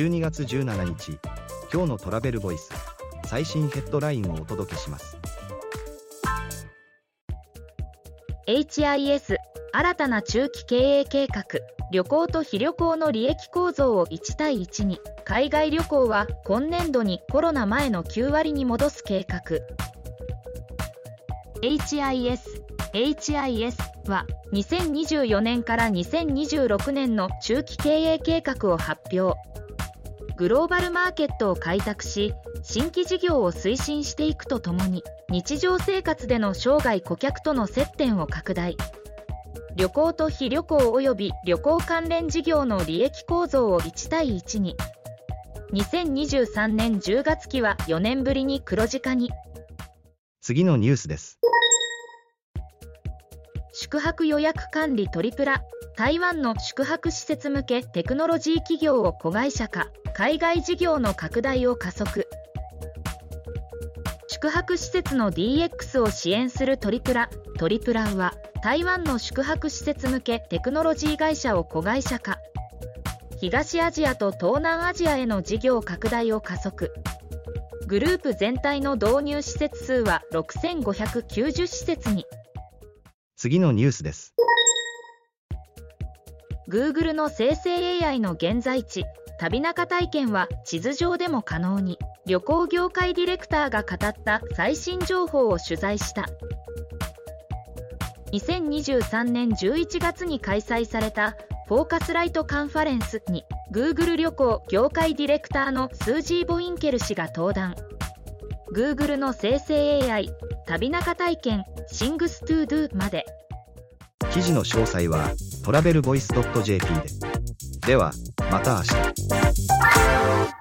12月17日今日のトラベルボイス最新ヘッドラインをお届けします。HIS 新たな中期経営計画旅行と非旅行の利益構造を1対1に。海外旅行は今年度にコロナ前の9割に戻す計画。HIS HIS は2024年から2026年の中期経営計画を発表。グローバルマーケットを開拓し新規事業を推進していくとともに日常生活での生涯顧客との接点を拡大。旅行と非旅行及び旅行関連事業の利益構造を1対1に。2023年10月期は4年ぶりに黒字化に。次のニュースです。宿泊予約管理トリプラ台湾の宿泊施設向けテクノロジー企業を子会社化海外事業の拡大を加速。宿泊施設の DX を支援するトリプラトリプラは台湾の宿泊施設向けテクノロジー会社を子会社化。東アジアと東南アジアへの事業拡大を加速。グループ全体の導入施設数は6590施設に。次のニュースです。Google の生成 AI の現在地旅中体験は地図上でも可能に。旅行業界ディレクターが語った最新情報を取材した。2023年11月に開催された Phocuswright カンファレンスに Google 旅行業界ディレクターのスージー・ボインケル氏が登壇。Google の生成 AI 旅中体験 Things to Do まで。記事の詳細は travelvoice.jp で。では、また明日。